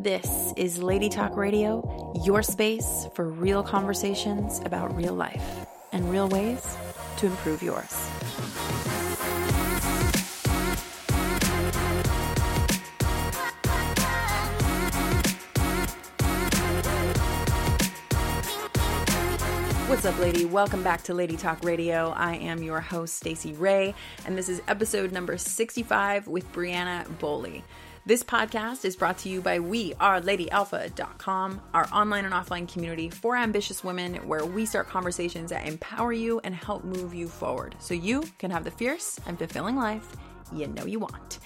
This is Lady Talk Radio, your space for real conversations about real life and real ways to improve yours. What's up, lady? Welcome back to Lady Talk Radio. I am your host, Stacey Ray, and this is episode number 65 with Brianna Boley. This podcast is brought to you by WeAreLadyAlpha.com, our online and offline community for ambitious women where we start conversations that empower you and help move you forward so you can have the fierce and fulfilling life you know you want.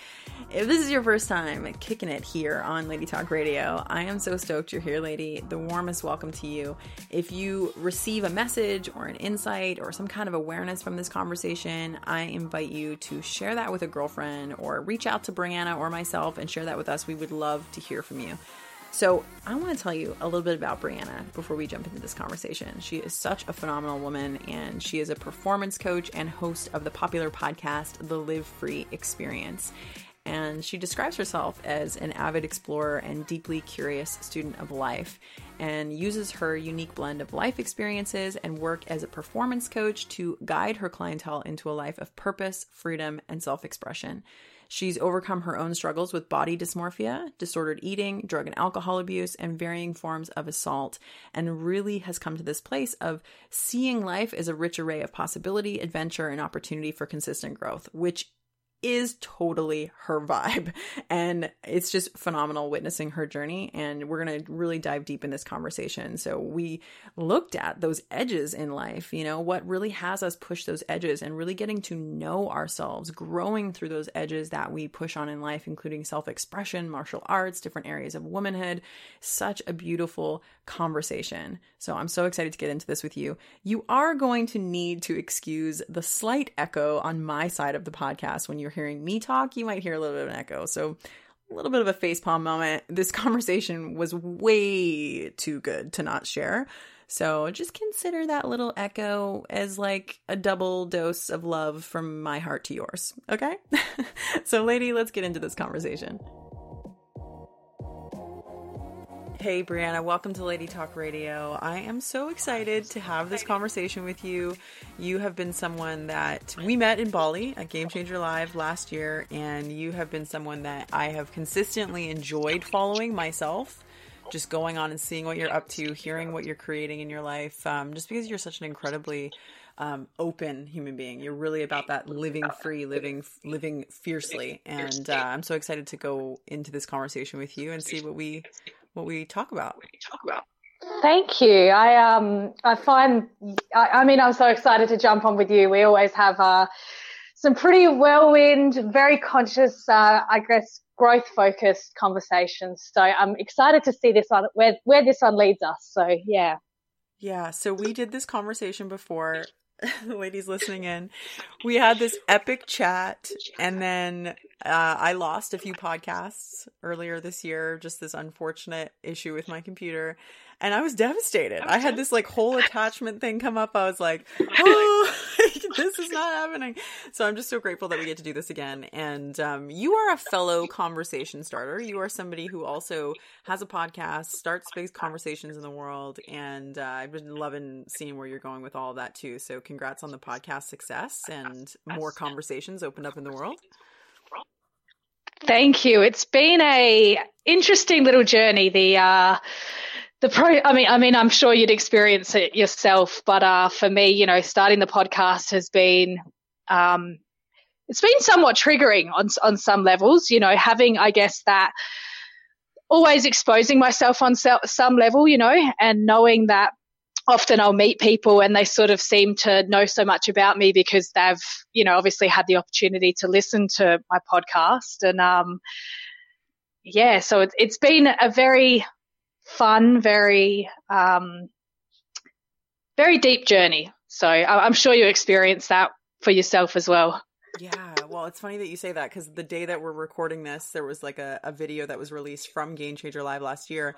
If this is your first time kicking it here on Lady Talk Radio, I am so stoked you're here, lady. The warmest welcome to you. If you receive a message or an insight or some kind of awareness from this conversation, I invite you to share that with a girlfriend or reach out to Brianna or myself and share that with us. We would love to hear from you. So, I want to tell you a little bit about Brianna before we jump into this conversation. She is such a phenomenal woman, and she is a performance coach and host of the popular podcast, The Live Free Experience and she describes herself as an avid explorer and deeply curious student of life and uses her unique blend of life experiences and work as a performance coach to guide her clientele into a life of purpose, freedom, and self expression. She's overcome her own struggles with body dysmorphia, disordered eating, drug and alcohol abuse, and varying forms of assault, and really has come to this place of seeing life as a rich array of possibility, adventure, and opportunity for consistent growth, which is totally her vibe. And it's just phenomenal witnessing her journey. And we're going to really dive deep in this conversation. So, we looked at those edges in life, you know, what really has us push those edges and really getting to know ourselves, growing through those edges that we push on in life, including self expression, martial arts, different areas of womanhood. Such a beautiful conversation. So, I'm so excited to get into this with you. You are going to need to excuse the slight echo on my side of the podcast when you're hearing me talk, you might hear a little bit of an echo. So a little bit of a facepalm moment. This conversation was way too good to not share. So just consider that little echo as like a double dose of love from my heart to yours. Okay? so, lady, let's get into this conversation. Hey, Brianna, welcome to Lady Talk Radio. I am so excited to have this conversation with you. You have been someone that we met in Bali at Game Changer Live last year, and you have been someone that I have consistently enjoyed following myself. Just going on and seeing what you're up to, hearing what you're creating in your life, um, just because you're such an incredibly um, open human being. You're really about that living free, living living fiercely, and uh, I'm so excited to go into this conversation with you and see what we what we talk about. We talk about. Thank you. I um I find I, I, mean I'm so excited to jump on with you. We always have uh, some pretty whirlwind, very conscious, uh, I guess, growth focused conversations. So I'm excited to see this on where where this one leads us. So yeah. Yeah. So we did this conversation before. The ladies listening in, we had this epic chat, and then uh, I lost a few podcasts earlier this year, just this unfortunate issue with my computer. And I was devastated. I had this like whole attachment thing come up. I was like, oh, this is not happening. So I'm just so grateful that we get to do this again. And um, you are a fellow conversation starter. You are somebody who also has a podcast, starts big conversations in the world. And uh, I've been loving seeing where you're going with all of that too. So congrats on the podcast success and more conversations opened up in the world. Thank you. It's been a interesting little journey. The uh, the pro. I mean, I mean, I'm sure you'd experience it yourself, but uh, for me, you know, starting the podcast has been um, it's been somewhat triggering on on some levels. You know, having I guess that always exposing myself on some level, you know, and knowing that often I'll meet people and they sort of seem to know so much about me because they've, you know, obviously had the opportunity to listen to my podcast. And, um, yeah, so it's, it's been a very fun, very, um, very deep journey. So I'm sure you experienced that for yourself as well. Yeah, well, Well, it's funny that you say that because the day that we're recording this, there was like a, a video that was released from Game Changer Live last year.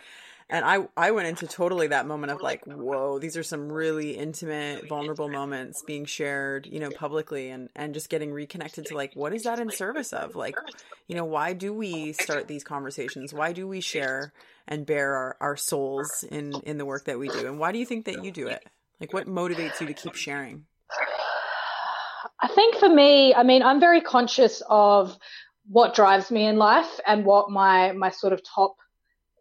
And I, I went into totally that moment of like, whoa, these are some really intimate, vulnerable moments being shared, you know, publicly and, and just getting reconnected to like, what is that in service of? Like, you know, why do we start these conversations? Why do we share and bear our, our souls in, in the work that we do? And why do you think that you do it? Like, what motivates you to keep sharing? I think for me, I mean, I'm very conscious of what drives me in life and what my my sort of top,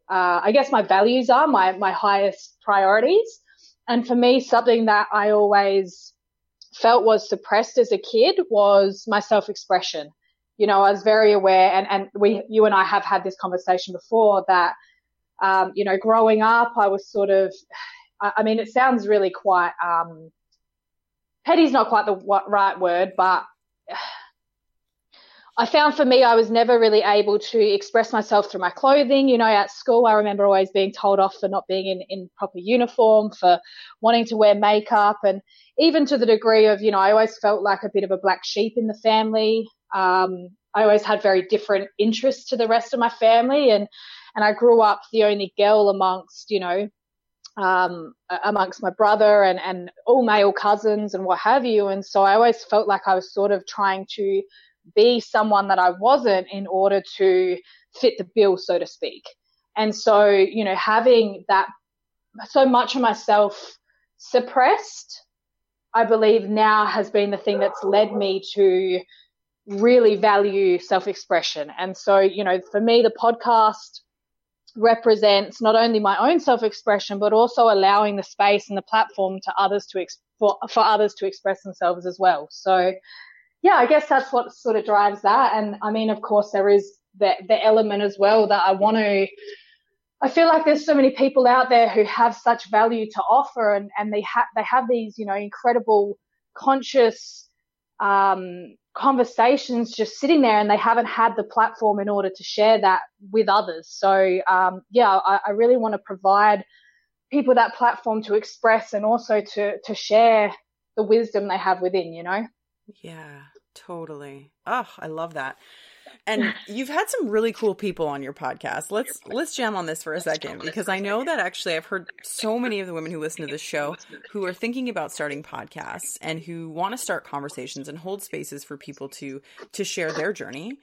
uh, I guess, my values are, my my highest priorities. And for me, something that I always felt was suppressed as a kid was my self expression. You know, I was very aware, and and we, you and I have had this conversation before that, um, you know, growing up, I was sort of, I, I mean, it sounds really quite. Um, petty's not quite the right word, but I found for me, I was never really able to express myself through my clothing. You know, at school, I remember always being told off for not being in, in proper uniform, for wanting to wear makeup, and even to the degree of, you know, I always felt like a bit of a black sheep in the family. Um, I always had very different interests to the rest of my family, and and I grew up the only girl amongst, you know, um, amongst my brother and, and all male cousins and what have you. And so I always felt like I was sort of trying to be someone that I wasn't in order to fit the bill, so to speak. And so, you know, having that so much of myself suppressed, I believe now has been the thing that's led me to really value self expression. And so, you know, for me, the podcast, represents not only my own self-expression but also allowing the space and the platform to others to for, for others to express themselves as well so yeah i guess that's what sort of drives that and i mean of course there is the, the element as well that i want to I feel like there's so many people out there who have such value to offer and, and they have they have these, you know, incredible conscious um, conversations just sitting there and they haven't had the platform in order to share that with others. So, um, yeah, I, I really want to provide people that platform to express and also to, to share the wisdom they have within, you know? Yeah, totally. Oh, I love that. And you've had some really cool people on your podcast. Let's let's jam on this for a second because I know that actually I've heard so many of the women who listen to this show who are thinking about starting podcasts and who want to start conversations and hold spaces for people to to share their journey.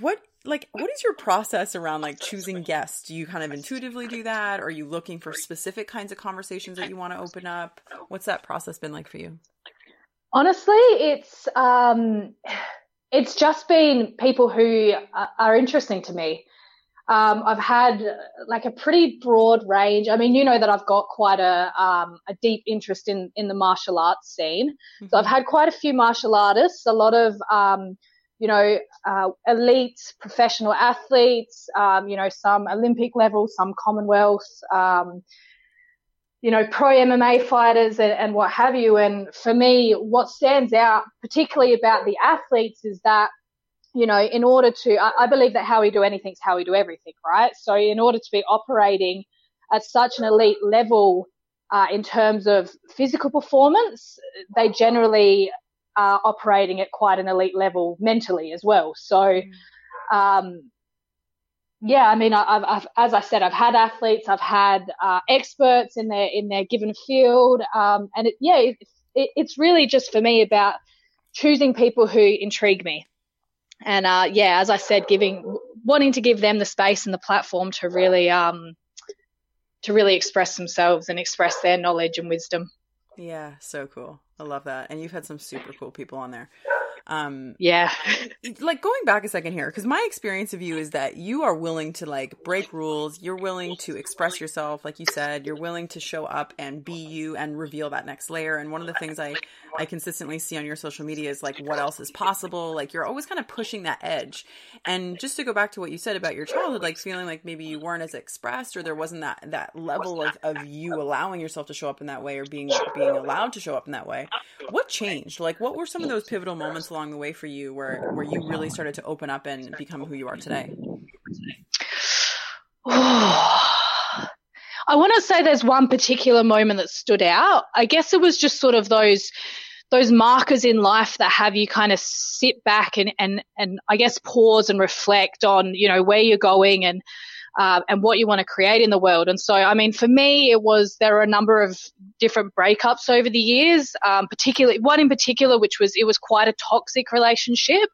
What like what is your process around like choosing guests? Do you kind of intuitively do that? Or are you looking for specific kinds of conversations that you want to open up? What's that process been like for you? Honestly, it's um it's just been people who are interesting to me. Um, I've had like a pretty broad range. I mean, you know that I've got quite a um, a deep interest in in the martial arts scene. Mm-hmm. So I've had quite a few martial artists, a lot of um, you know uh, elite professional athletes, um, you know some Olympic level, some Commonwealth um, you know, pro MMA fighters and, and, what have you. And for me, what stands out particularly about the athletes is that, you know, in order to, I, I believe that how we do anything is how we do everything, right? So in order to be operating at such an elite level uh, in terms of physical performance, they generally are operating at quite an elite level mentally as well. So, mm. um, yeah, I mean, I've, I've, as I said, I've had athletes, I've had uh, experts in their in their given field, um, and it, yeah, it, it, it's really just for me about choosing people who intrigue me, and uh, yeah, as I said, giving wanting to give them the space and the platform to really um, to really express themselves and express their knowledge and wisdom. Yeah, so cool. I love that, and you've had some super cool people on there. Um, yeah. like going back a second here, because my experience of you is that you are willing to like break rules. You're willing to express yourself, like you said. You're willing to show up and be you and reveal that next layer. And one of the things I I consistently see on your social media is like what else is possible. Like you're always kind of pushing that edge. And just to go back to what you said about your childhood, like feeling like maybe you weren't as expressed or there wasn't that that level of, of you allowing yourself to show up in that way or being being allowed to show up in that way. What changed? Like what were some of those pivotal moments along the way for you where where you really started to open up and become who you are today? I want to say there's one particular moment that stood out. I guess it was just sort of those those markers in life that have you kind of sit back and, and, and I guess pause and reflect on, you know, where you're going and, uh, and what you want to create in the world. And so, I mean, for me, it was, there are a number of different breakups over the years, um, particularly one in particular, which was, it was quite a toxic relationship.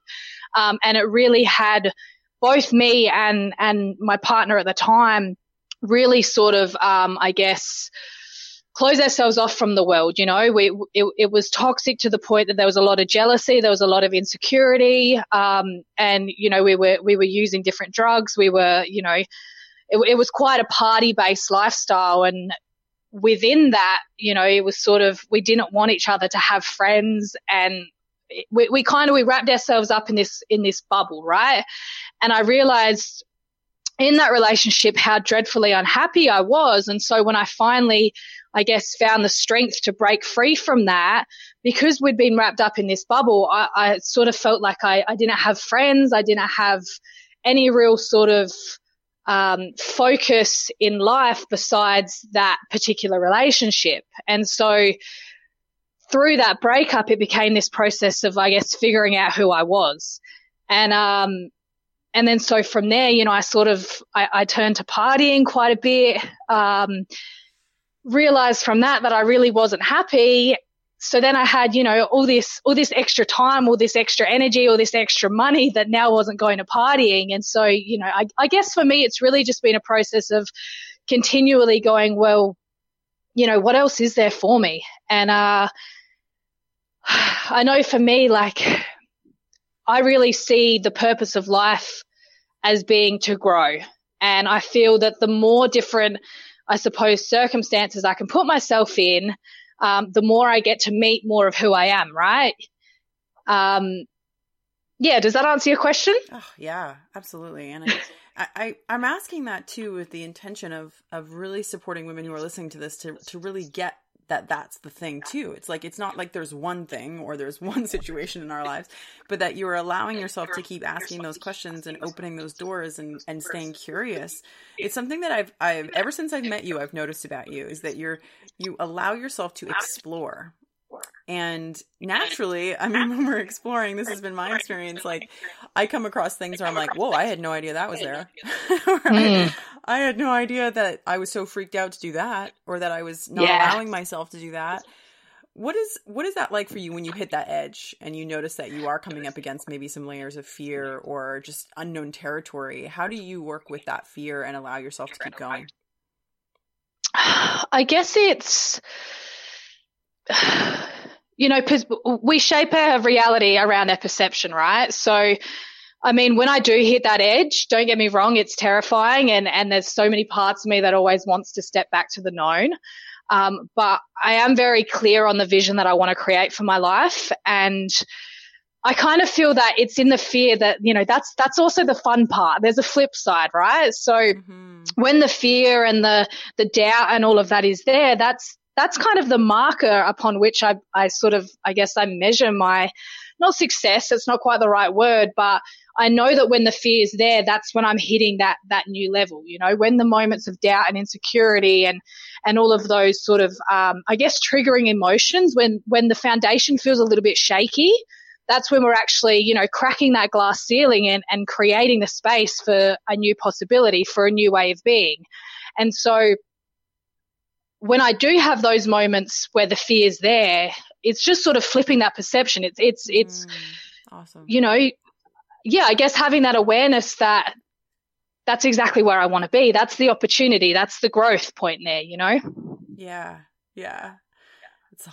Um, and it really had both me and, and my partner at the time really sort of, um, I guess, close ourselves off from the world. You know, we, it, it, was toxic to the point that there was a lot of jealousy. There was a lot of insecurity. Um, and, you know, we were, we were using different drugs. We were, you know, it, it was quite a party based lifestyle. And within that, you know, it was sort of, we didn't want each other to have friends and we, we kind of, we wrapped ourselves up in this, in this bubble, right? And I realized in that relationship how dreadfully unhappy I was. And so when I finally I guess, found the strength to break free from that because we'd been wrapped up in this bubble. I, I sort of felt like I, I, didn't have friends. I didn't have any real sort of um, focus in life besides that particular relationship. And so through that breakup, it became this process of, I guess, figuring out who I was. And, um, and then so from there, you know, I sort of, I, I turned to partying quite a bit. Um, realized from that that I really wasn't happy. So then I had, you know, all this, all this extra time, all this extra energy, all this extra money that now wasn't going to partying. And so, you know, I, I guess for me, it's really just been a process of continually going, well, you know, what else is there for me? And, uh, I know for me, like, I really see the purpose of life as being to grow. And I feel that the more different I suppose, circumstances I can put myself in, um, the more I get to meet more of who I am, right? Um, yeah, does that answer your question? Oh, yeah, absolutely. And I, I, I'm asking that too with the intention of of really supporting women who are listening to this to to really get that that's the thing too. It's like it's not like there's one thing or there's one situation in our lives, but that you're allowing yourself to keep asking those questions and opening those doors and and staying curious. It's something that I've I've ever since I've met you I've noticed about you is that you're you allow yourself to explore and naturally, I mean, when we're exploring, this has been my experience. Like, I come across things where I'm like, whoa, I had no idea that was there. mm. I, had no idea that I was so freaked out to do that or that I was not yeah. allowing myself to do that. What is what is that like for you when you hit that edge and you notice that you are coming up against maybe some layers of fear or just unknown territory? How do you work with that fear and allow yourself to keep going? I guess it's you know, we shape our reality around our perception, right? So, I mean, when I do hit that edge, don't get me wrong, it's terrifying and, and there's so many parts of me that always wants to step back to the known. Um, but I am very clear on the vision that I want to create for my life. And I kind of feel that it's in the fear that, you know, that's, that's also the fun part. There's a flip side, right? So mm-hmm. when the fear and the, the doubt and all of that is there, that's, that's kind of the marker upon which I, I sort of, I guess I measure my, not success, it's not quite the right word, but I know that when the fear is there, that's when I'm hitting that, that new level, you know, when the moments of doubt and insecurity and, and all of those sort of, um, I guess triggering emotions, when, when the foundation feels a little bit shaky, that's when we're actually, you know, cracking that glass ceiling and, and creating the space for a new possibility, for a new way of being. And so when I do have those moments where the fear is there, it's just sort of flipping that perception. It's it's it's mm, awesome. You know, yeah, I guess having that awareness that that's exactly where I want to be. That's the opportunity. That's the growth point there, you know? Yeah. Yeah.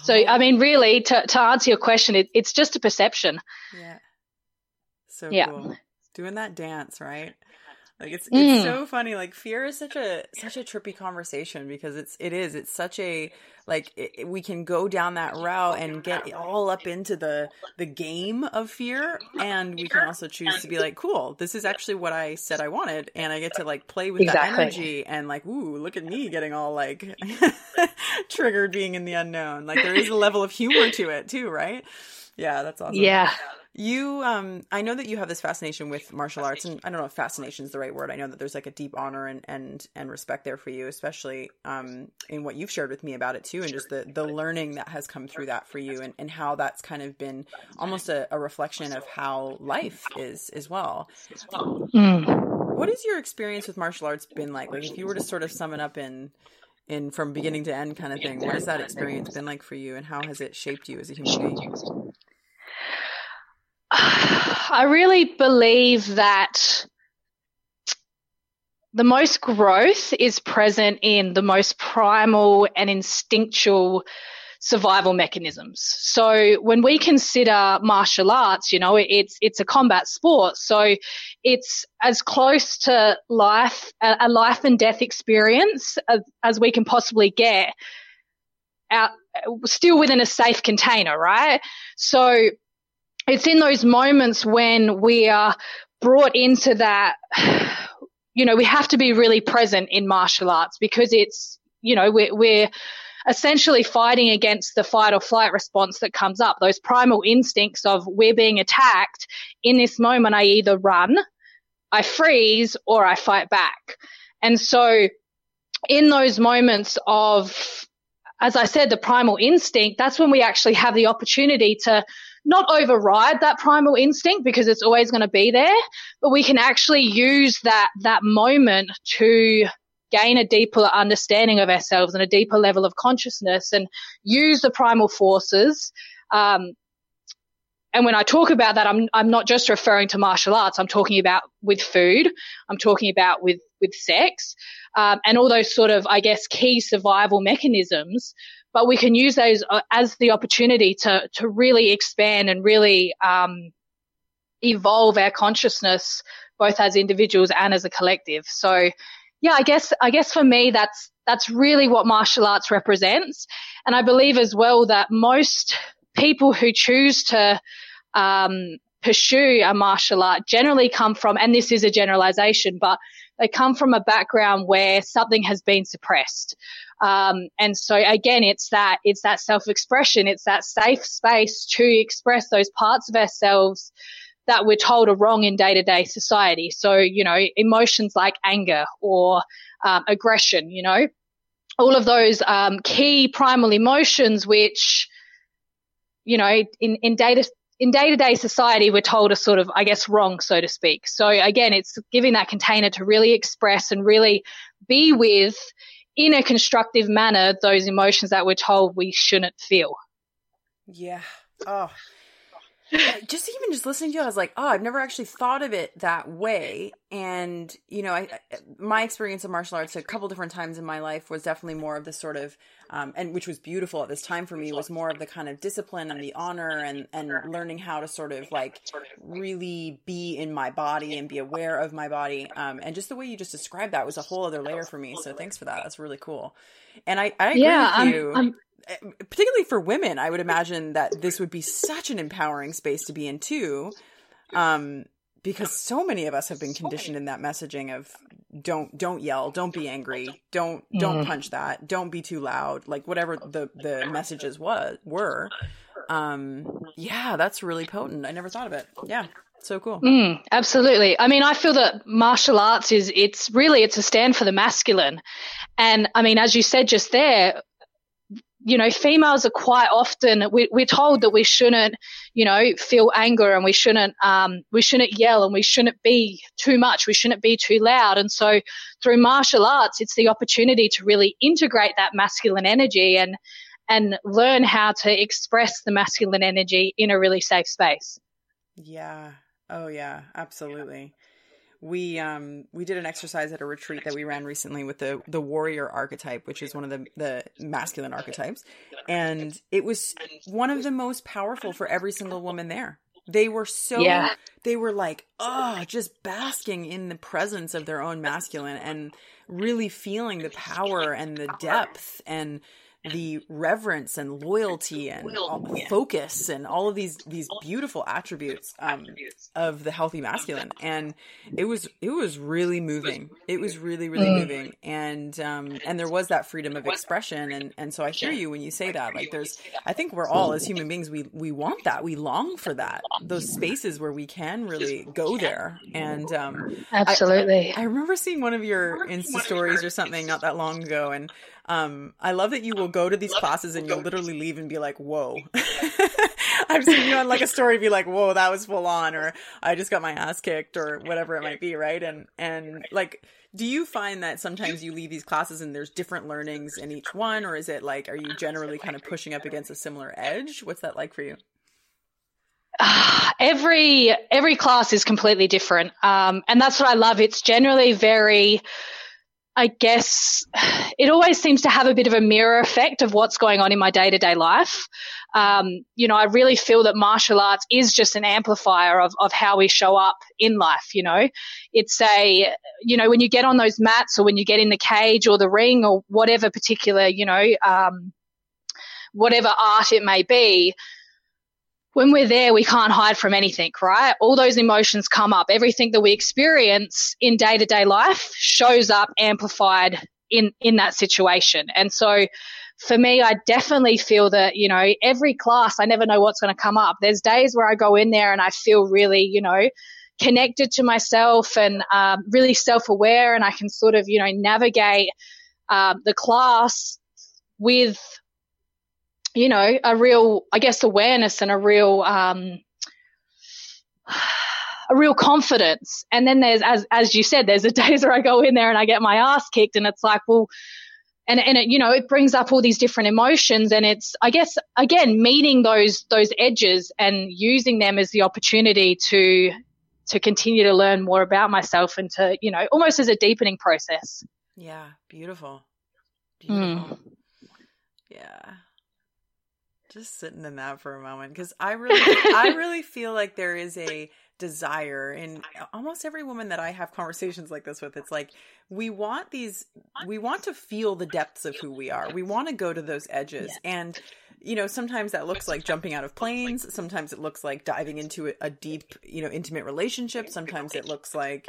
So, I mean, really, to, to answer your question, it, it's just a perception. Yeah. So yeah. cool. Doing that dance, right? Like it's it's mm. so funny. Like fear is such a such a trippy conversation because it's it is it's such a like it, we can go down that route and get all up into the the game of fear, and we can also choose to be like, cool, this is actually what I said I wanted, and I get to like play with exactly. that energy and like, ooh, look at me getting all like triggered being in the unknown. Like there is a level of humor to it too, right? Yeah, that's awesome. Yeah. You, um, I know that you have this fascination with martial arts, and I don't know if fascination is the right word. I know that there's like a deep honor and and and respect there for you, especially um, in what you've shared with me about it too, and just the the learning that has come through that for you, and and how that's kind of been almost a, a reflection of how life is as well. Mm. What has your experience with martial arts been like? Like, if you were to sort of sum it up in in from beginning to end kind of thing, what has that experience been like for you, and how has it shaped you as a human being? I really believe that the most growth is present in the most primal and instinctual survival mechanisms. So when we consider martial arts, you know, it's it's a combat sport. So it's as close to life, a, life and death experience as, as we can possibly get out still within a safe container, right? So it's in those moments when we are brought into that, you know, we have to be really present in martial arts because it's, you know, we're, we're essentially fighting against the fight or flight response that comes up. Those primal instincts of we're being attacked. In this moment, I either run, I freeze, or I fight back. And so in those moments of, as I said, the primal instinct, that's when we actually have the opportunity to not override that primal instinct because it's always going to be there, but we can actually use that, that moment to gain a deeper understanding of ourselves and a deeper level of consciousness and use the primal forces. Um, and when I talk about that, I'm, I'm not just referring to martial arts. I'm talking about with food. I'm talking about with, with sex, um, and all those sort of, I guess, key survival mechanisms but we can use those uh, as the opportunity to to really expand and really um, evolve our consciousness both as individuals and as a collective. So yeah, I guess I guess for me that's that's really what martial arts represents, and I believe as well that most people who choose to um, pursue a martial art generally come from, and this is a generalization, but they come from a background where something has been suppressed. Um, and so again, it's that, it's that self-expression. It's that safe space to express those parts of ourselves that we're told are wrong in day-to-day society. So, you know, emotions like anger or um, aggression, you know, all of those um, key primal emotions, which, you know, in, in data in day to day society, we're told are sort of, I guess, wrong, so to speak. So again, it's giving that container to really express and really be with in a constructive manner those emotions that we're told we shouldn't feel. Yeah. Oh, just even just listening to you, I was like, oh, I've never actually thought of it that way. And you know, I, my experience of martial arts a couple different times in my life was definitely more of the sort of, um, and which was beautiful at this time for me was more of the kind of discipline and the honor and and learning how to sort of like really be in my body and be aware of my body. Um, and just the way you just described that was a whole other layer for me. So thanks for that. That's really cool. And I, I agree yeah, with you. I'm, I'm- particularly for women, I would imagine that this would be such an empowering space to be in too. Um, because so many of us have been conditioned in that messaging of don't don't yell, don't be angry, don't don't mm. punch that, don't be too loud, like whatever the the messages was were. Um, yeah, that's really potent. I never thought of it. Yeah, so cool. Mm, absolutely. I mean, I feel that martial arts is it's really it's a stand for the masculine, and I mean, as you said just there, you know, females are quite often we, are told that we shouldn't, you know, feel anger and we shouldn't, um, we shouldn't yell and we shouldn't be too much. We shouldn't be too loud. And so through martial arts, it's the opportunity to really integrate that masculine energy and and learn how to express the masculine energy in a really safe space. Yeah. Oh yeah, absolutely we um we did an exercise at a retreat that we ran recently with the the warrior archetype which is one of the the masculine archetypes and it was one of the most powerful for every single woman there they were so yeah. they were like oh just basking in the presence of their own masculine and really feeling the power and the depth and the reverence and loyalty and focus and all of these these beautiful attributes um, of the healthy masculine. and it was it was really moving. it was really really mm. moving. And um, and there was that freedom of expression. and and so I hear you when you say that. like there's I think we're all as human beings we we want that. We long for that. Those spaces where we can really go there. and um, absolutely I, I remember seeing one of your insta stories or something not that long ago. And um, I love that you will go to these classes and you'll literally leave and be like, whoa. I've seen you on like a story be like, whoa, that was full on, or I just got my ass kicked, or whatever it might be, right? And, and like, do you find that sometimes you leave these classes and there's different learnings in each one, or is it like, are you generally kind of pushing up against a similar edge? What's that like for you? every every class is completely different um, and that's what i love it's generally very I guess it always seems to have a bit of a mirror effect of what's going on in my day to day life. Um, you know, I really feel that martial arts is just an amplifier of, of how we show up in life. You know, it's a, you know, when you get on those mats or when you get in the cage or the ring or whatever particular, you know, um, whatever art it may be, when we're there, we can't hide from anything, right? All those emotions come up. Everything that we experience in day to day life shows up amplified in, in that situation. And so for me, I definitely feel that, you know, every class, I never know what's going to come up. There's days where I go in there and I feel really, you know, connected to myself and um, really self aware and I can sort of, you know, navigate um, the class with you know, a real, I guess, awareness and a real, um, a real confidence. And then there's, as, as you said, there's the days where I go in there and I get my ass kicked and it's like, well, and, and it, you know, it brings up all these different emotions and it's, I guess, again, meeting those, those edges and using them as the opportunity to, to continue to learn more about myself and to, you know, almost as a deepening process. Yeah. Beautiful. Beautiful. Mm. Yeah just sitting in that for a moment because I really, I really feel like there is a desire in almost every woman that I have conversations like this with. It's like we want these, we want to feel the depths of who we are. We want to go to those edges, and you know, sometimes that looks like jumping out of planes. Sometimes it looks like diving into a deep, you know, intimate relationship. Sometimes it looks like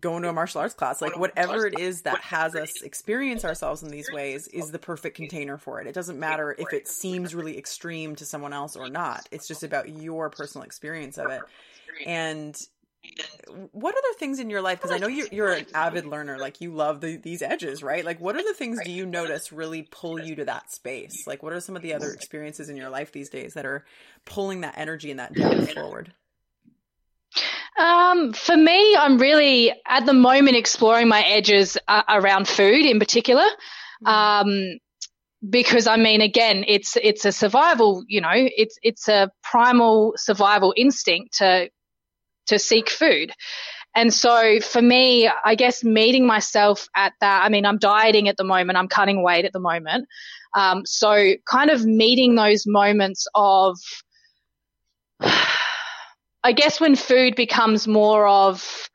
going to a martial arts class. Like whatever it is that has us experience ourselves in these ways is the perfect container for it. It doesn't matter if it seems really extreme to someone else or not. It's just about your personal experience of it. And what other things in your life because i know you're, you're an avid learner like you love the, these edges right? Like what other things do you notice really pull you to that space? Like what are some of the other experiences in your life these days that are pulling that energy and that depth forward um, for me, I'm really at the moment exploring my edges uh, around food in particular. Mm. Um, because I mean, again, it's it's a survival. You know, it's it's a primal survival instinct to to seek food. And so for me, I guess meeting myself at that, I mean, I'm dieting at the moment, I'm cutting weight at the moment. Um, so kind of meeting those moments of I guess when food becomes more of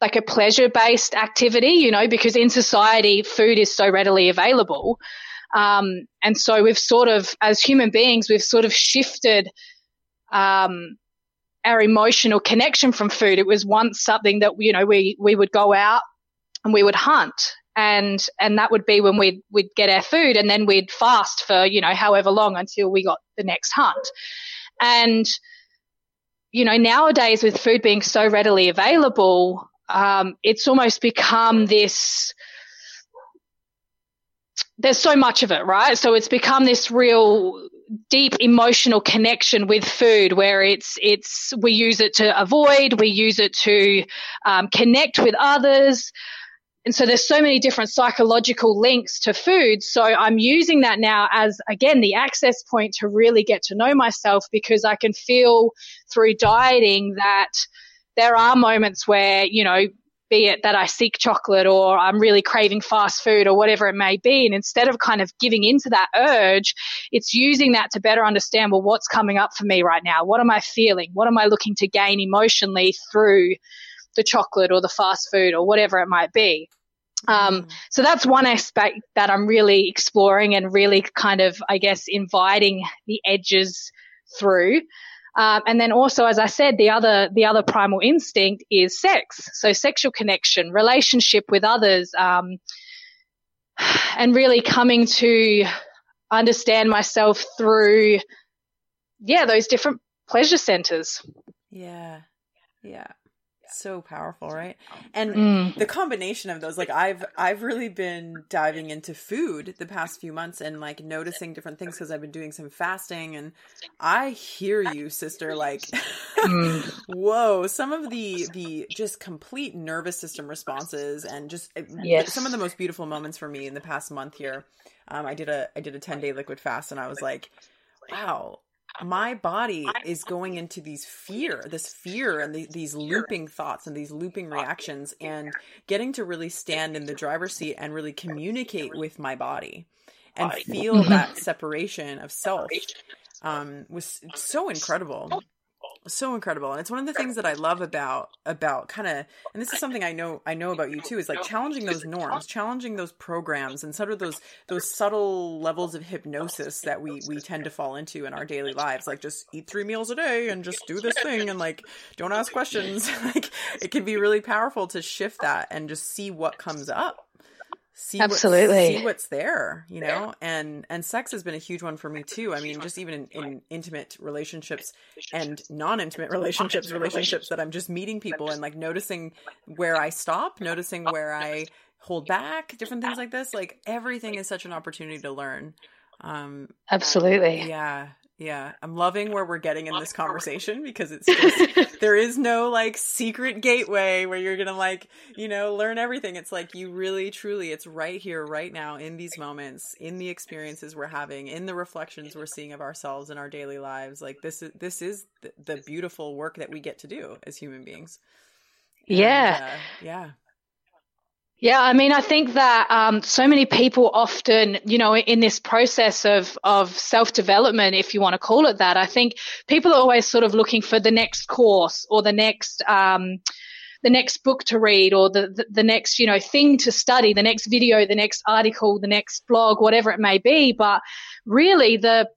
like a pleasure based activity, you know, because in society, food is so readily available. Um, and so we've sort of, as human beings, we've sort of shifted, um, our emotional connection from food. It was once something that, you know, we, we would go out and we would hunt and, and that would be when we'd, we'd get our food and then we'd fast for, you know, however long until we got the next hunt. And, you know, nowadays with food being so readily available, um, it's almost become this. There's so much of it, right? So it's become this real deep emotional connection with food where it's it's we use it to avoid we use it to um, connect with others and so there's so many different psychological links to food. So I'm using that now as again the access point to really get to know myself because I can feel through dieting that there are moments where, you know, be it that I seek chocolate or I'm really craving fast food or whatever it may be. And instead of kind of giving into that urge, it's using that to better understand, well, what's coming up for me right now? What am I feeling? What am I looking to gain emotionally through the chocolate or the fast food or whatever it might be? Um, mm. so that's one aspect that I'm really exploring and really kind of, I guess, inviting the edges through. Um, and then also, as I said, the other the other primal instinct is sex. So sexual connection, relationship with others, um, and really coming to understand myself through, yeah, those different pleasure centers. Yeah, yeah so powerful right and mm. the combination of those like i've i've really been diving into food the past few months and like noticing different things because i've been doing some fasting and i hear you sister like mm. whoa some of the the just complete nervous system responses and just eh, yes. some of the most beautiful moments for me in the past month here um, i did a i did a 10 day liquid fast and i was like wow my body is going into these fear, this fear and the, these looping thoughts and these looping reactions and getting to really stand in the driver's seat and really communicate with my body and feel that separation of self um, was so incredible so incredible. And it's one of the things that i love about about kind of and this is something i know i know about you too is like challenging those norms challenging those programs and sort of those those subtle levels of hypnosis that we we tend to fall into in our daily lives like just eat three meals a day and just do this thing and like don't ask questions. Like it can be really powerful to shift that and just see what comes up see absolutely what, see what's there you know and and sex has been a huge one for me too. i mean just even in, in intimate relationships and non-intimate relationships relationships that i'm just meeting people and like noticing where i stop noticing where i hold back different things like this like everything is such an opportunity to learn um absolutely. yeah yeah, I'm loving where we're getting in this conversation because it's just there is no like secret gateway where you're going to like, you know, learn everything. It's like you really truly it's right here right now in these moments, in the experiences we're having, in the reflections we're seeing of ourselves in our daily lives. Like this is this is the, the beautiful work that we get to do as human beings. And, yeah. Uh, yeah. Yeah, I mean, I think that um, so many people often, you know, in this process of of self development, if you want to call it that, I think people are always sort of looking for the next course or the next. Um, the next book to read or the, the, the next you know thing to study the next video the next article the next blog whatever it may be but really the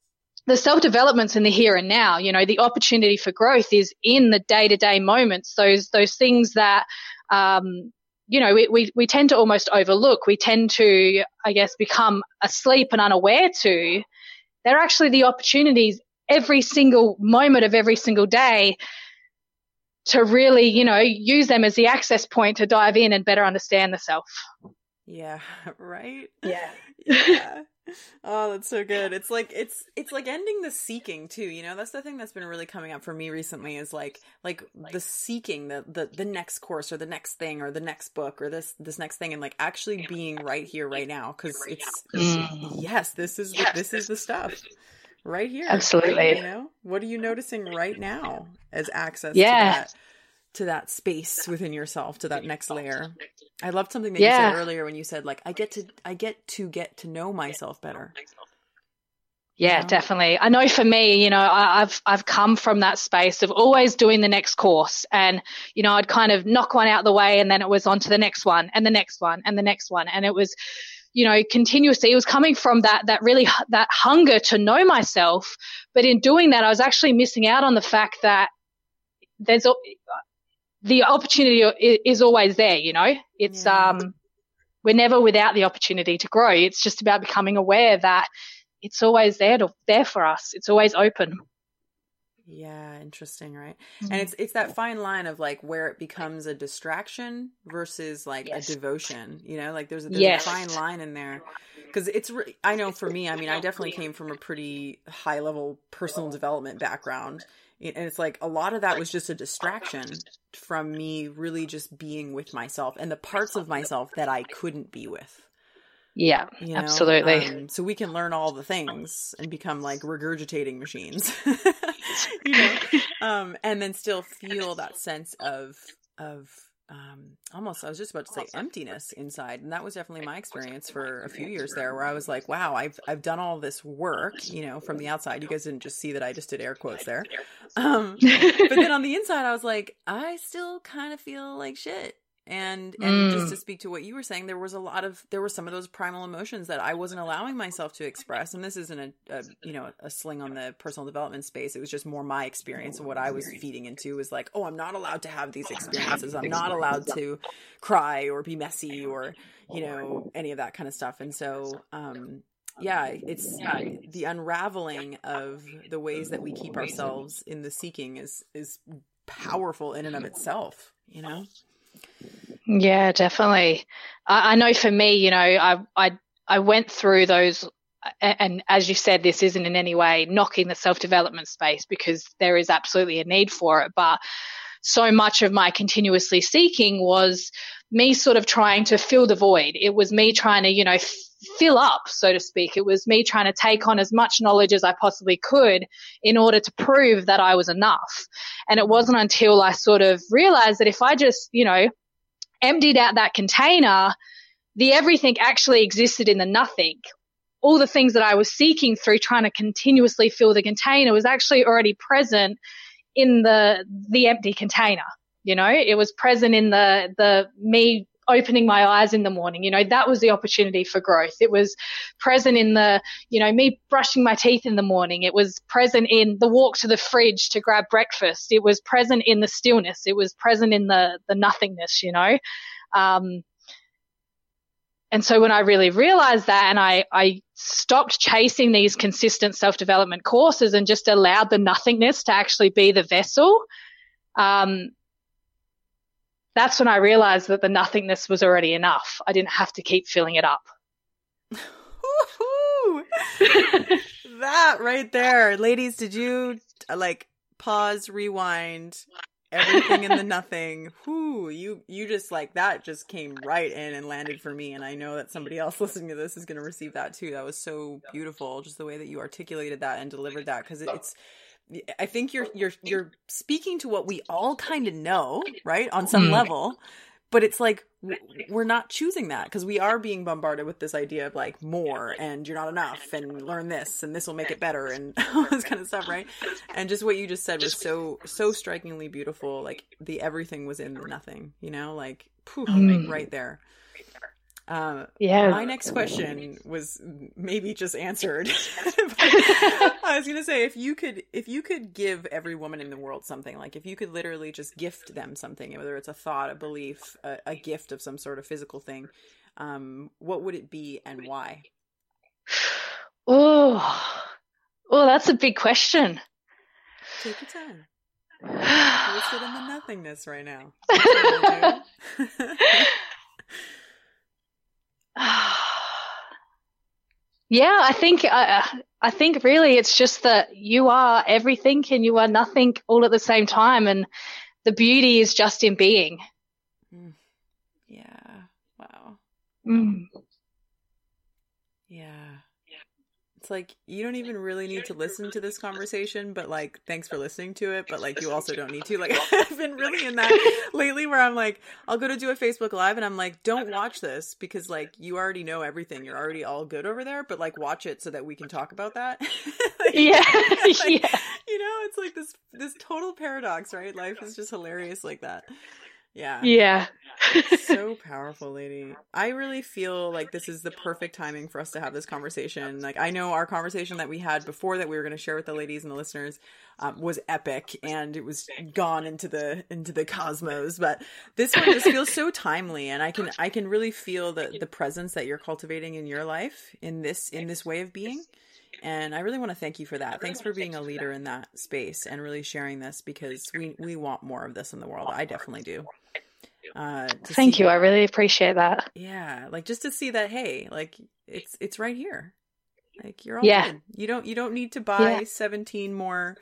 the self developments in the here and now you know the opportunity for growth is in the day to day moments those those things that um, you know, we, we, we tend to almost overlook. We tend to, I guess, become asleep and unaware to. They're actually the opportunities every single moment of every single day to really, you know, use them as the access point to dive in and better understand the self. Yeah, right? Yeah. yeah. Oh, that's so good. It's like it's it's like ending the seeking too, you know? That's the thing that's been really coming up for me recently is like like the seeking the the the next course or the next thing or the next book or this this next thing and like actually being right here right now cuz it's mm. yes, this is the, this is the stuff. Right here. Absolutely. You know? What are you noticing right now as access yeah. to that to that space within yourself, to that next layer? I loved something that yeah. you said earlier when you said like I get to I get to get to know myself better. Yeah, definitely. I know for me, you know, I, have I've come from that space of always doing the next course, and you know, I'd kind of knock one out the way, and then it was on to the next one, and the next one, and the next one, and it was, you know, continuously. It was coming from that that really that hunger to know myself, but in doing that, I was actually missing out on the fact that there's the opportunity is always there, you know. It's yeah. um we're never without the opportunity to grow. It's just about becoming aware that it's always there to, there for us. It's always open. Yeah, interesting, right? Mm-hmm. And it's it's that fine line of like where it becomes a distraction versus like yes. a devotion. You know, like there's, there's yes. a fine line in there because it's. Re- I know for me, I mean, I definitely came from a pretty high level personal development background, and it's like a lot of that was just a distraction from me really just being with myself and the parts of myself that I couldn't be with. Yeah, you know? absolutely. Um, so we can learn all the things and become like regurgitating machines, you know, um, and then still feel that sense of of um, almost I was just about to say emptiness inside, and that was definitely my experience for a few years there, where I was like, "Wow, I've I've done all this work, you know, from the outside. You guys didn't just see that I just did air quotes there, um, but then on the inside, I was like, I still kind of feel like shit." And and mm. just to speak to what you were saying there was a lot of there were some of those primal emotions that i wasn't allowing myself to express. And this isn't a, a, you know a sling on the personal development space. It was just more my experience of what i was feeding into was like oh i'm not allowed to have these experiences. I'm not allowed to cry or be messy or you know any of that kind of stuff. And so um yeah it's uh, the unraveling of the ways that we keep ourselves in the seeking is is powerful in and of itself you know yeah, definitely. I, I know for me, you know, I, I, I went through those and as you said, this isn't in any way knocking the self development space because there is absolutely a need for it. But so much of my continuously seeking was me sort of trying to fill the void. It was me trying to, you know, fill up, so to speak. It was me trying to take on as much knowledge as I possibly could in order to prove that I was enough. And it wasn't until I sort of realized that if I just, you know, emptied out that container, the everything actually existed in the nothing. All the things that I was seeking through trying to continuously fill the container was actually already present in the the empty container. You know, it was present in the the me opening my eyes in the morning. You know, that was the opportunity for growth. It was present in the, you know, me brushing my teeth in the morning. It was present in the walk to the fridge to grab breakfast. It was present in the stillness. It was present in the, the nothingness, you know. Um, and so when I really realized that and I, I stopped chasing these consistent self development courses and just allowed the nothingness to actually be the vessel, um, that's when I realized that the nothingness was already enough. I didn't have to keep filling it up. that right there. Ladies, did you uh, like pause, rewind, everything in the nothing? Whoo, you you just like that just came right in and landed for me and I know that somebody else listening to this is going to receive that too. That was so beautiful just the way that you articulated that and delivered that cuz it's I think you're you're you're speaking to what we all kind of know, right? On some mm. level. But it's like we're not choosing that because we are being bombarded with this idea of like more and you're not enough and learn this and this will make it better and all this kind of stuff, right? And just what you just said was so so strikingly beautiful. Like the everything was in the nothing, you know, like poof, mm. like right there. Uh, yeah. My next question was maybe just answered. I was gonna say if you could if you could give every woman in the world something like if you could literally just gift them something whether it's a thought a belief a, a gift of some sort of physical thing um, what would it be and why? Oh oh that's a big question. Take your time. We're sit in the nothingness right now yeah i think uh, I think really it's just that you are everything and you are nothing all at the same time. And the beauty is just in being. Mm. Yeah. Wow. Mm. Yeah like you don't even really need to listen to this conversation, but like thanks for listening to it, but like you also don't need to. Like I've been really in that lately where I'm like I'll go to do a Facebook live and I'm like don't watch this because like you already know everything. You're already all good over there, but like watch it so that we can talk about that. like, yeah. like, yeah. You know, it's like this this total paradox, right? Life is just hilarious like that. Yeah. Yeah. so powerful, lady. I really feel like this is the perfect timing for us to have this conversation. Like, I know our conversation that we had before that we were going to share with the ladies and the listeners um, was epic, and it was gone into the into the cosmos. But this one just feels so timely, and I can I can really feel the the presence that you're cultivating in your life in this in this way of being. And I really want to thank you for that. Thanks for being a leader in that space and really sharing this because we we want more of this in the world. I definitely do. Uh, Thank you. I really appreciate that. Yeah, like just to see that, hey, like it's it's right here. Like you're all yeah. Good. You don't you don't need to buy yeah. 17 more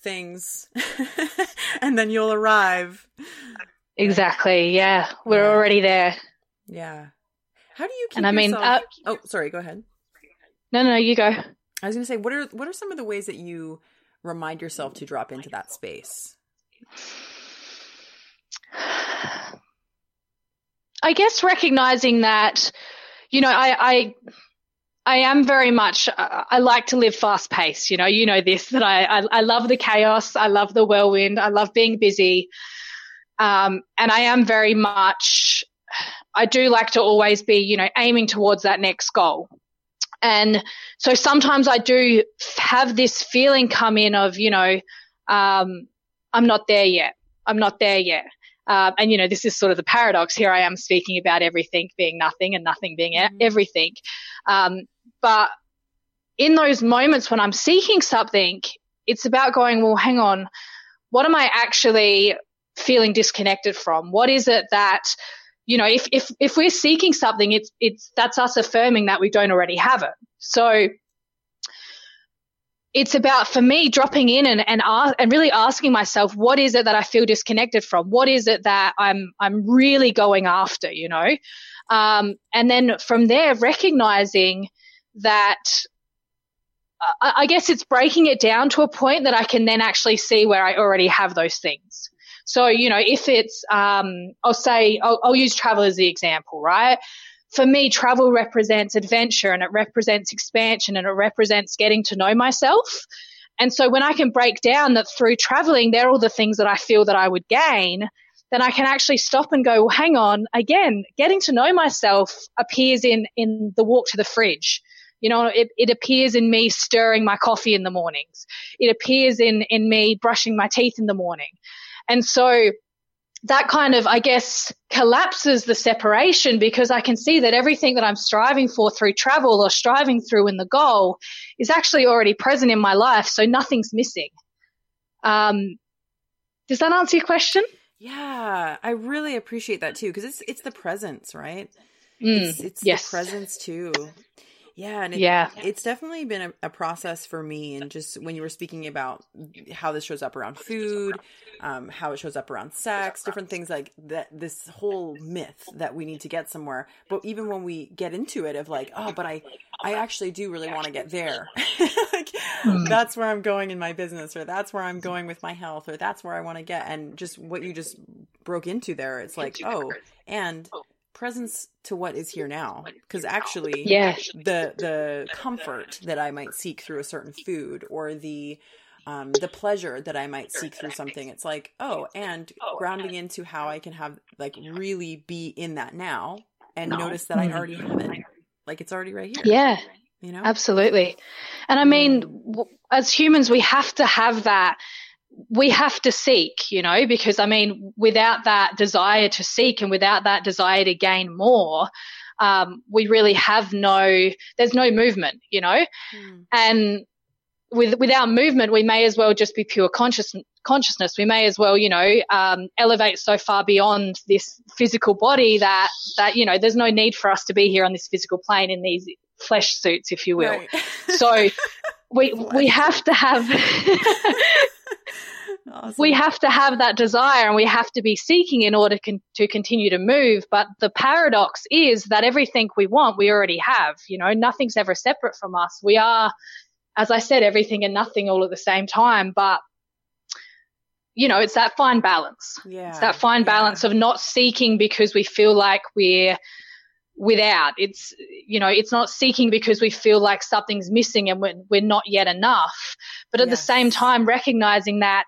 things and then you'll arrive. Exactly. Yeah, we're yeah. already there. Yeah. How do you keep and I mean, uh, oh, sorry. Go ahead. No, no, no, you go. I was going to say, what are what are some of the ways that you remind yourself to drop into that space? I guess recognizing that, you know, I, I, I am very much, I like to live fast paced. You know, you know this, that I, I, I love the chaos. I love the whirlwind. I love being busy. Um, and I am very much, I do like to always be, you know, aiming towards that next goal. And so sometimes I do have this feeling come in of, you know, um, I'm not there yet. I'm not there yet. Um, and you know, this is sort of the paradox. Here I am speaking about everything being nothing and nothing being mm-hmm. everything. Um, but in those moments when I'm seeking something, it's about going, well, hang on, what am I actually feeling disconnected from? What is it that, you know, if, if, if we're seeking something, it's, it's, that's us affirming that we don't already have it. So it's about for me dropping in and, and, and really asking myself, what is it that I feel disconnected from? What is it that I'm, I'm really going after, you know? Um, and then from there, recognizing that I guess it's breaking it down to a point that I can then actually see where I already have those things. So, you know, if it's, um, I'll say, I'll, I'll use travel as the example, right? For me, travel represents adventure and it represents expansion and it represents getting to know myself. And so when I can break down that through traveling, they're all the things that I feel that I would gain, then I can actually stop and go, well, hang on, again, getting to know myself appears in, in the walk to the fridge you know, it, it appears in me stirring my coffee in the mornings. It appears in, in me brushing my teeth in the morning. And so that kind of, I guess, collapses the separation because I can see that everything that I'm striving for through travel or striving through in the goal is actually already present in my life. So nothing's missing. Um, does that answer your question? Yeah, I really appreciate that too because it's it's the presence, right? Mm, it's it's yes. the presence too. Yeah, and it, yeah, it's definitely been a, a, process for me. And just when you were speaking about how this shows up around food, um, how it shows up around sex, different things like that. This whole myth that we need to get somewhere, but even when we get into it, of like, oh, but I, I actually do really want to get there. like, mm. That's where I'm going in my business, or that's where I'm going with my health, or that's where I want to get. And just what you just broke into there, it's like, oh, and presence to what is here now. Because actually yeah. the the comfort that i might seek through a certain food or the um, the pleasure that i might seek through something it's like oh and grounding into how i can have like really be in that now and notice that i already have it. Like it's already right here. Yeah. You know? Absolutely. And i mean as humans we have to have that we have to seek, you know, because I mean, without that desire to seek and without that desire to gain more, um, we really have no, there's no movement, you know, mm. and with, without movement, we may as well just be pure conscious, consciousness. We may as well, you know, um, elevate so far beyond this physical body that, that, you know, there's no need for us to be here on this physical plane in these flesh suits, if you will. Right. so we, we have to have, Awesome. We have to have that desire and we have to be seeking in order con- to continue to move. But the paradox is that everything we want, we already have. You know, nothing's ever separate from us. We are, as I said, everything and nothing all at the same time. But, you know, it's that fine balance. Yeah. It's that fine balance of not seeking because we feel like we're without. It's, you know, it's not seeking because we feel like something's missing and we're, we're not yet enough. But at yes. the same time, recognizing that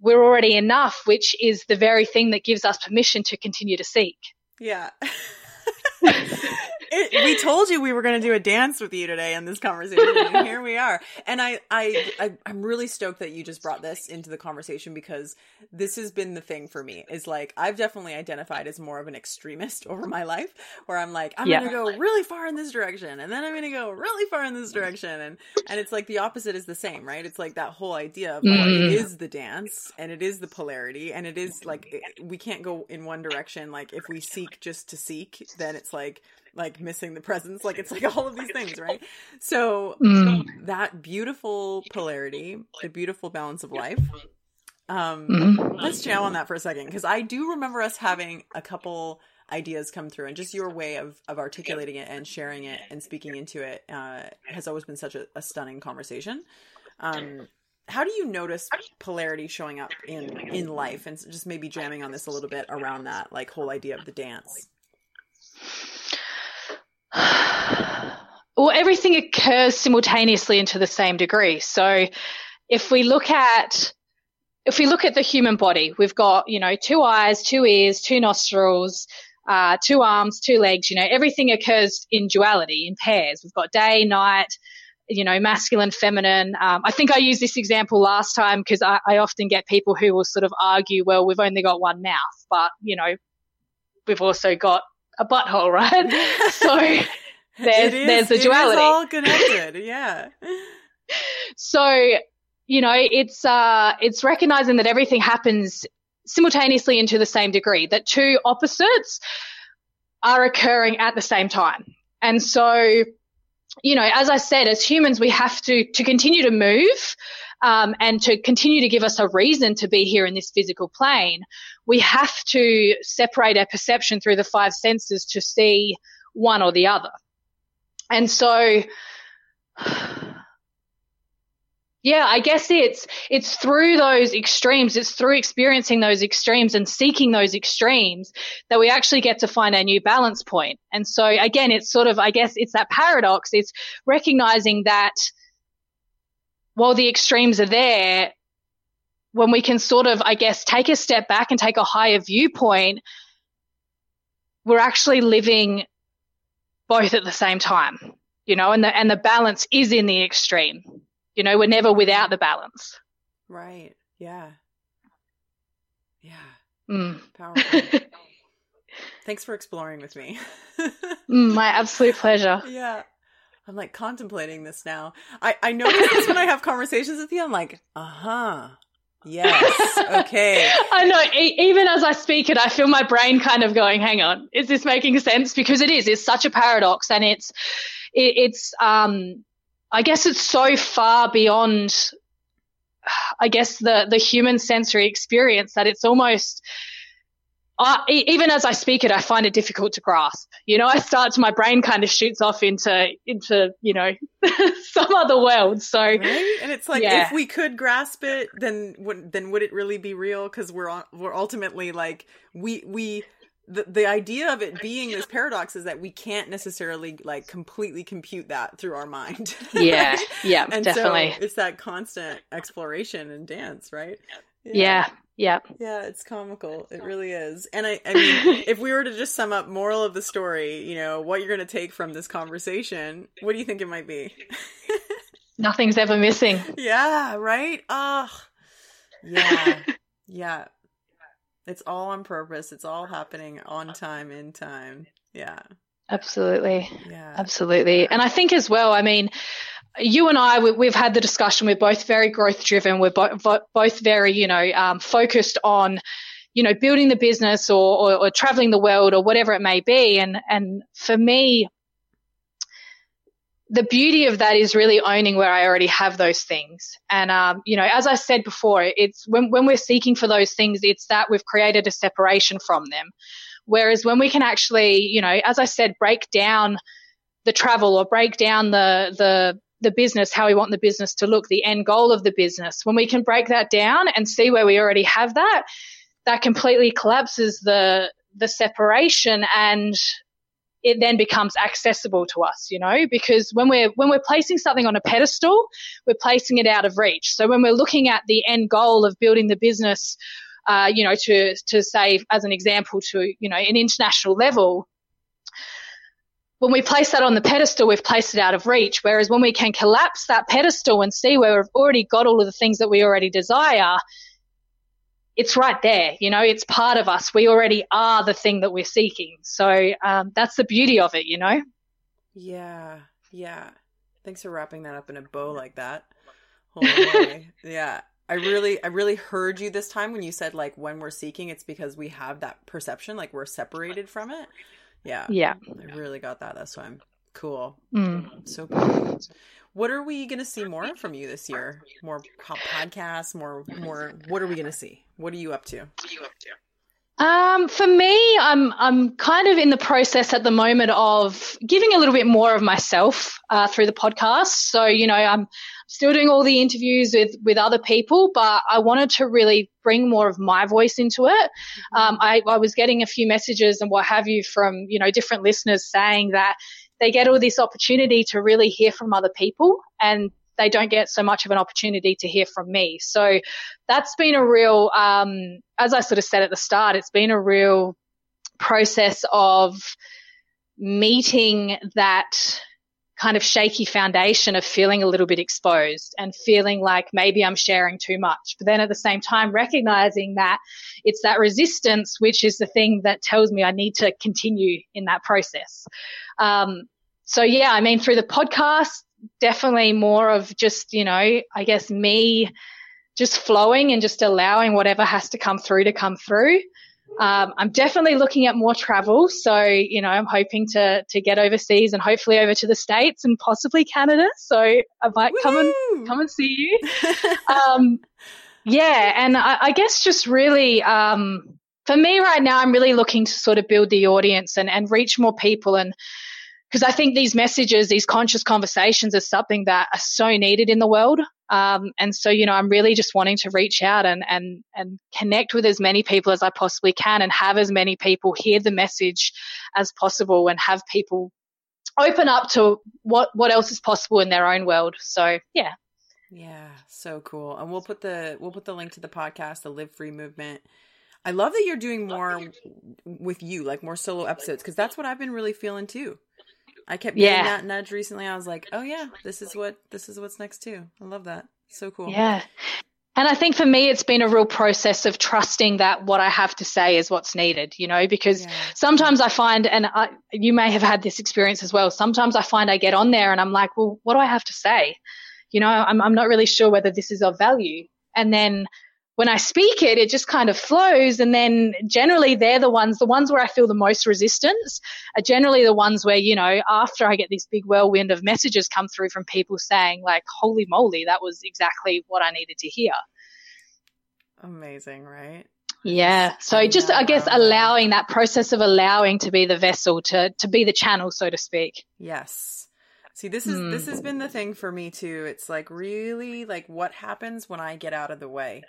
we're already enough, which is the very thing that gives us permission to continue to seek. Yeah. it, we told you we were going to do a dance with you today in this conversation, and here we are. And I, I, I, am really stoked that you just brought this into the conversation because this has been the thing for me. Is like I've definitely identified as more of an extremist over my life, where I'm like I'm yeah. going to go really far in this direction, and then I'm going to go really far in this direction, and and it's like the opposite is the same, right? It's like that whole idea of mm. it is the dance, and it is the polarity, and it is like it, we can't go in one direction. Like if we seek just to seek, then it's like like missing the presence. Like it's like all of these things right? So mm. that beautiful polarity the beautiful balance of life um mm-hmm. let's chow on that for a second because i do remember us having a couple ideas come through and just your way of of articulating it and sharing it and speaking into it uh, has always been such a, a stunning conversation. Um how do you notice polarity showing up in in life? And just maybe jamming on this a little bit around that like whole idea of the dance well, everything occurs simultaneously and to the same degree. So if we look at if we look at the human body, we've got, you know, two eyes, two ears, two nostrils, uh, two arms, two legs, you know, everything occurs in duality, in pairs. We've got day, night, you know, masculine, feminine. Um, I think I used this example last time because I, I often get people who will sort of argue, well, we've only got one mouth, but, you know, we've also got a butthole, right? so there's, there's the duality. It is all connected. yeah. So, you know, it's, uh, it's recognizing that everything happens simultaneously and to the same degree, that two opposites are occurring at the same time. And so, you know, as I said, as humans, we have to, to continue to move, um, and to continue to give us a reason to be here in this physical plane, we have to separate our perception through the five senses to see one or the other. And so, yeah, I guess it's, it's through those extremes. It's through experiencing those extremes and seeking those extremes that we actually get to find our new balance point. And so again, it's sort of, I guess it's that paradox. It's recognizing that while the extremes are there, when we can sort of, I guess, take a step back and take a higher viewpoint, we're actually living both at the same time, you know, and the, and the balance is in the extreme. You know, we're never without the balance. Right. Yeah. Yeah. Mm. Powerful. Thanks for exploring with me. mm, my absolute pleasure. Yeah. I'm like contemplating this now. I, I notice this when I have conversations with you. I'm like, uh huh. Yes. Okay. I know. E- even as I speak it, I feel my brain kind of going, hang on, is this making sense? Because it is. It's such a paradox and it's, it, it's, um, I guess it's so far beyond, I guess, the, the human sensory experience that it's almost, uh, even as I speak it, I find it difficult to grasp. You know, I start to, my brain kind of shoots off into, into, you know, some other world. So, right? and it's like, yeah. if we could grasp it, then, would, then would it really be real? Cause we're, we're ultimately like, we, we, the the idea of it being this paradox is that we can't necessarily like completely compute that through our mind. yeah, yeah, and definitely. So it's that constant exploration and dance, right? Yeah. yeah. Yeah. Yeah, it's comical. It really is. And I, I mean, if we were to just sum up moral of the story, you know, what you're going to take from this conversation, what do you think it might be? Nothing's ever missing. Yeah, right? Oh, yeah. Yeah. It's all on purpose. It's all happening on time, in time. Yeah. Absolutely. Yeah. Absolutely. And I think as well, I mean, you and I, we, have had the discussion. We're both very growth driven. We're bo- both very, you know, um, focused on, you know, building the business or, or, or traveling the world or whatever it may be. And, and for me, the beauty of that is really owning where I already have those things. And, um, you know, as I said before, it's when, when we're seeking for those things, it's that we've created a separation from them. Whereas when we can actually, you know, as I said, break down the travel or break down the, the, the business, how we want the business to look, the end goal of the business, when we can break that down and see where we already have that, that completely collapses the, the separation and it then becomes accessible to us, you know, because when we're, when we're placing something on a pedestal, we're placing it out of reach. So when we're looking at the end goal of building the business, uh, you know, to, to say, as an example, to, you know, an international level, when we place that on the pedestal, we've placed it out of reach. Whereas when we can collapse that pedestal and see where we've already got all of the things that we already desire, it's right there. You know, it's part of us. We already are the thing that we're seeking. So um, that's the beauty of it, you know? Yeah. Yeah. Thanks for wrapping that up in a bow like that. yeah. I really I really heard you this time when you said like when we're seeking it's because we have that perception like we're separated from it. Yeah. Yeah. I really got that this time. Cool. Mm. So cool. What are we going to see more from you this year? More podcasts, more more what are we going to see? What are you up to? What are you up to? Um, for me, I'm I'm kind of in the process at the moment of giving a little bit more of myself uh, through the podcast. So you know, I'm still doing all the interviews with with other people, but I wanted to really bring more of my voice into it. Mm-hmm. Um, I, I was getting a few messages and what have you from you know different listeners saying that they get all this opportunity to really hear from other people and they don't get so much of an opportunity to hear from me. So that's been a real, um, as I sort of said at the start, it's been a real process of meeting that kind of shaky foundation of feeling a little bit exposed and feeling like maybe I'm sharing too much. But then at the same time, recognizing that it's that resistance, which is the thing that tells me I need to continue in that process. Um, so yeah, I mean, through the podcast, definitely more of just, you know, I guess me just flowing and just allowing whatever has to come through to come through. Um, I'm definitely looking at more travel. So, you know, I'm hoping to, to get overseas and hopefully over to the States and possibly Canada. So I might Woo-hoo! come and come and see you. um, yeah. And I, I, guess just really, um, for me right now, I'm really looking to sort of build the audience and, and reach more people and, because I think these messages, these conscious conversations, is something that are so needed in the world. Um, and so, you know, I'm really just wanting to reach out and and and connect with as many people as I possibly can, and have as many people hear the message as possible, and have people open up to what what else is possible in their own world. So, yeah. Yeah, so cool. And we'll put the we'll put the link to the podcast, the Live Free movement. I love that you're doing more with you, like more solo episodes, because that's what I've been really feeling too. I kept getting yeah. that nudge recently. I was like, oh yeah, this is what this is what's next too. I love that. So cool. Yeah. And I think for me, it's been a real process of trusting that what I have to say is what's needed, you know, because yeah. sometimes I find, and I, you may have had this experience as well. Sometimes I find I get on there and I'm like, well, what do I have to say? You know, I'm, I'm not really sure whether this is of value. And then when I speak it, it just kind of flows. And then generally they're the ones, the ones where I feel the most resistance are generally the ones where, you know, after I get this big whirlwind of messages come through from people saying like, holy moly, that was exactly what I needed to hear. Amazing, right? Yeah. So just, I guess, allowing that process of allowing to be the vessel to, to be the channel, so to speak. Yes. See, this is, mm. this has been the thing for me too. It's like really like what happens when I get out of the way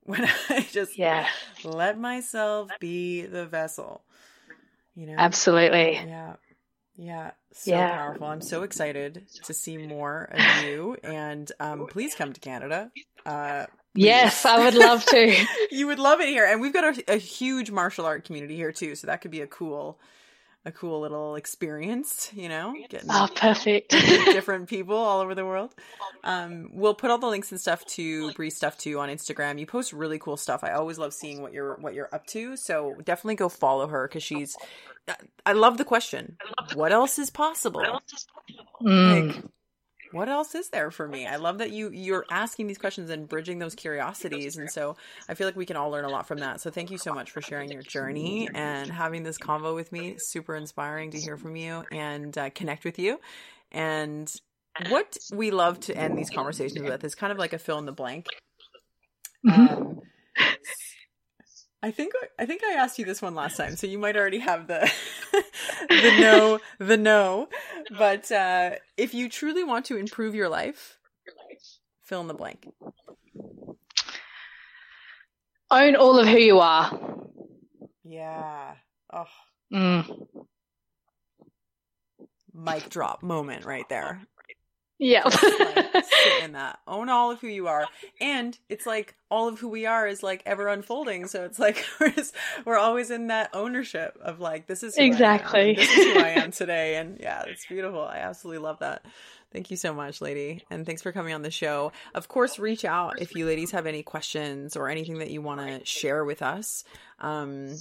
when I just yeah. let myself be the vessel. You know? Absolutely. Yeah. Yeah. So yeah. powerful. I'm so excited to see more of you. And um, please come to Canada. Uh, yes, I would love to. you would love it here. And we've got a, a huge martial art community here too. So that could be a cool a cool little experience, you know, getting oh, perfect different people all over the world. Um, we'll put all the links and stuff to Bree stuff too on Instagram. You post really cool stuff. I always love seeing what you're what you're up to. So definitely go follow her because she's. I love the question. What else is possible? Mm. Like, what else is there for me? I love that you you're asking these questions and bridging those curiosities, and so I feel like we can all learn a lot from that. So thank you so much for sharing your journey and having this convo with me. Super inspiring to hear from you and uh, connect with you. And what we love to end these conversations with is kind of like a fill in the blank. Mm-hmm. Um, I think I think I asked you this one last time, so you might already have the the no the no. But uh, if you truly want to improve your life, fill in the blank. Own all of who you are. Yeah. Oh. Mm. Mic drop moment right there. Yeah. like, sit in that. Own all of who you are. And it's like all of who we are is like ever unfolding. So it's like we're, just, we're always in that ownership of like, this is exactly this is who I am today. And yeah, it's beautiful. I absolutely love that. Thank you so much, lady. And thanks for coming on the show. Of course, reach out if you ladies have any questions or anything that you want to share with us. Um,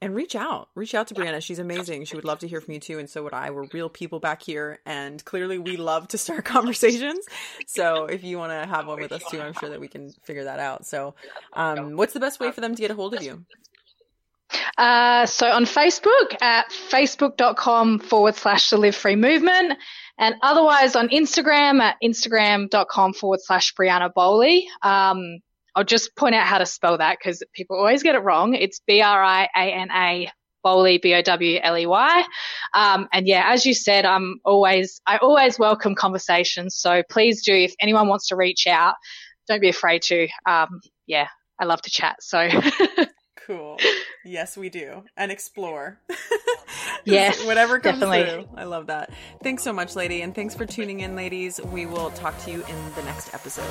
and reach out. Reach out to briana. She's amazing. She would love to hear from you too. And so would i. We're real people back here. And clearly we love to start conversations. So if you want to have one with us too i'm sure that we can figure that out. So um, what's the best way for them to get a hold of you? Uh, so on facebook at facebook.com forward slash the live free movement. And otherwise on instagram at instagram.com forward slash briana bowley. Um, I'll just point out how to spell that because people always get it wrong. It's B R I A N A Bowley, B O W L E Y. Um, and yeah, as you said, I'm always, I always welcome conversations. So please do, if anyone wants to reach out, don't be afraid to. Um, yeah, I love to chat. So cool. Yes, we do. And explore. yes. Whatever comes definitely. through. I love that. Thanks so much, lady. And thanks for tuning in, ladies. We will talk to you in the next episode.